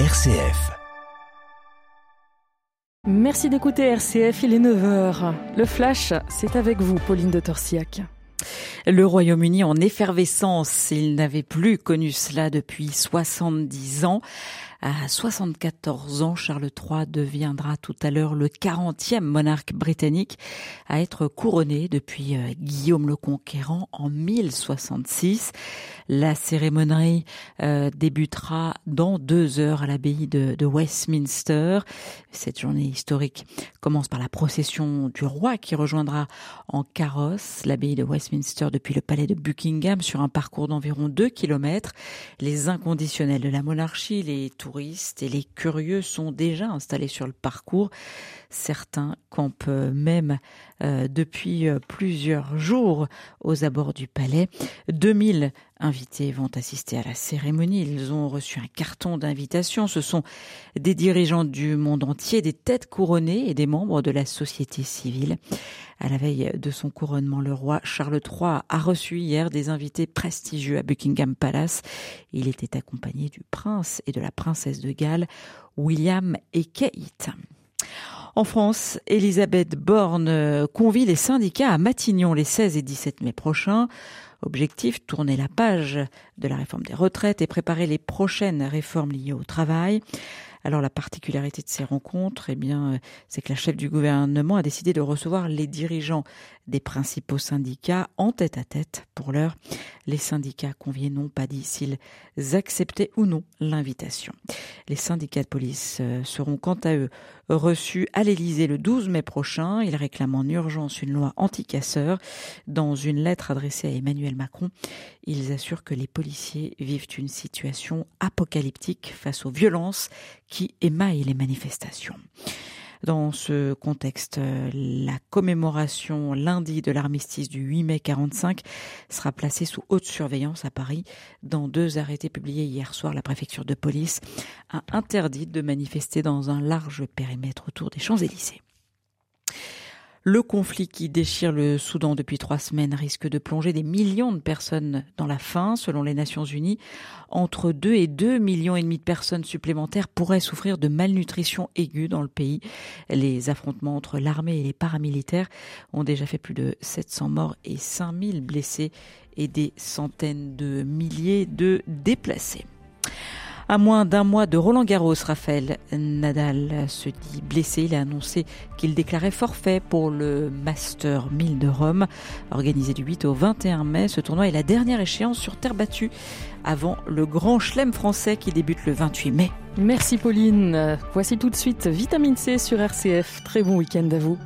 RCF. Merci d'écouter RCF, il est 9h. Le flash, c'est avec vous, Pauline de Torsiac. Le Royaume-Uni en effervescence, il n'avait plus connu cela depuis 70 ans. À 74 ans, Charles III deviendra tout à l'heure le 40e monarque britannique à être couronné depuis euh, Guillaume le Conquérant en 1066. La cérémonie euh, débutera dans deux heures à l'abbaye de, Westminster. Cette journée historique commence par la procession du roi qui rejoindra en carrosse l'abbaye de Westminster depuis le palais de Buckingham sur un parcours d'environ 2 kilomètres. Les inconditionnels de la monarchie, les et les curieux sont déjà installés sur le parcours. Certains campent même euh, depuis euh, plusieurs jours aux abords du palais. 2000 invités vont assister à la cérémonie. Ils ont reçu un carton d'invitation. Ce sont des dirigeants du monde entier, des têtes couronnées et des membres de la société civile. À la veille de son couronnement, le roi Charles III a reçu hier des invités prestigieux à Buckingham Palace. Il était accompagné du prince et de la princesse de Galles, William et Kate. En France, Elisabeth Borne convie les syndicats à Matignon les 16 et 17 mai prochains. Objectif, tourner la page de la réforme des retraites et préparer les prochaines réformes liées au travail. Alors la particularité de ces rencontres, eh bien, c'est que la chef du gouvernement a décidé de recevoir les dirigeants des principaux syndicats en tête à tête. Pour l'heure, les syndicats conviennent non pas dit s'ils acceptaient ou non l'invitation. Les syndicats de police euh, seront quant à eux reçus à l'Élysée le 12 mai prochain. Ils réclament en urgence une loi anti-casseurs. Dans une lettre adressée à Emmanuel Macron, ils assurent que les policiers vivent une situation apocalyptique face aux violences qui émaillent les manifestations. Dans ce contexte, la commémoration lundi de l'armistice du 8 mai 45 sera placée sous haute surveillance à Paris. Dans deux arrêtés publiés hier soir, la préfecture de police a interdit de manifester dans un large périmètre autour des Champs-Élysées. Le conflit qui déchire le Soudan depuis trois semaines risque de plonger des millions de personnes dans la faim, selon les Nations Unies. Entre 2 et 2 millions et demi de personnes supplémentaires pourraient souffrir de malnutrition aiguë dans le pays. Les affrontements entre l'armée et les paramilitaires ont déjà fait plus de 700 morts et 5000 blessés et des centaines de milliers de déplacés. À moins d'un mois de Roland Garros, Raphaël Nadal se dit blessé. Il a annoncé qu'il déclarait forfait pour le Master 1000 de Rome, organisé du 8 au 21 mai. Ce tournoi est la dernière échéance sur terre battue avant le grand chelem français qui débute le 28 mai. Merci Pauline. Voici tout de suite Vitamine C sur RCF. Très bon week-end à vous.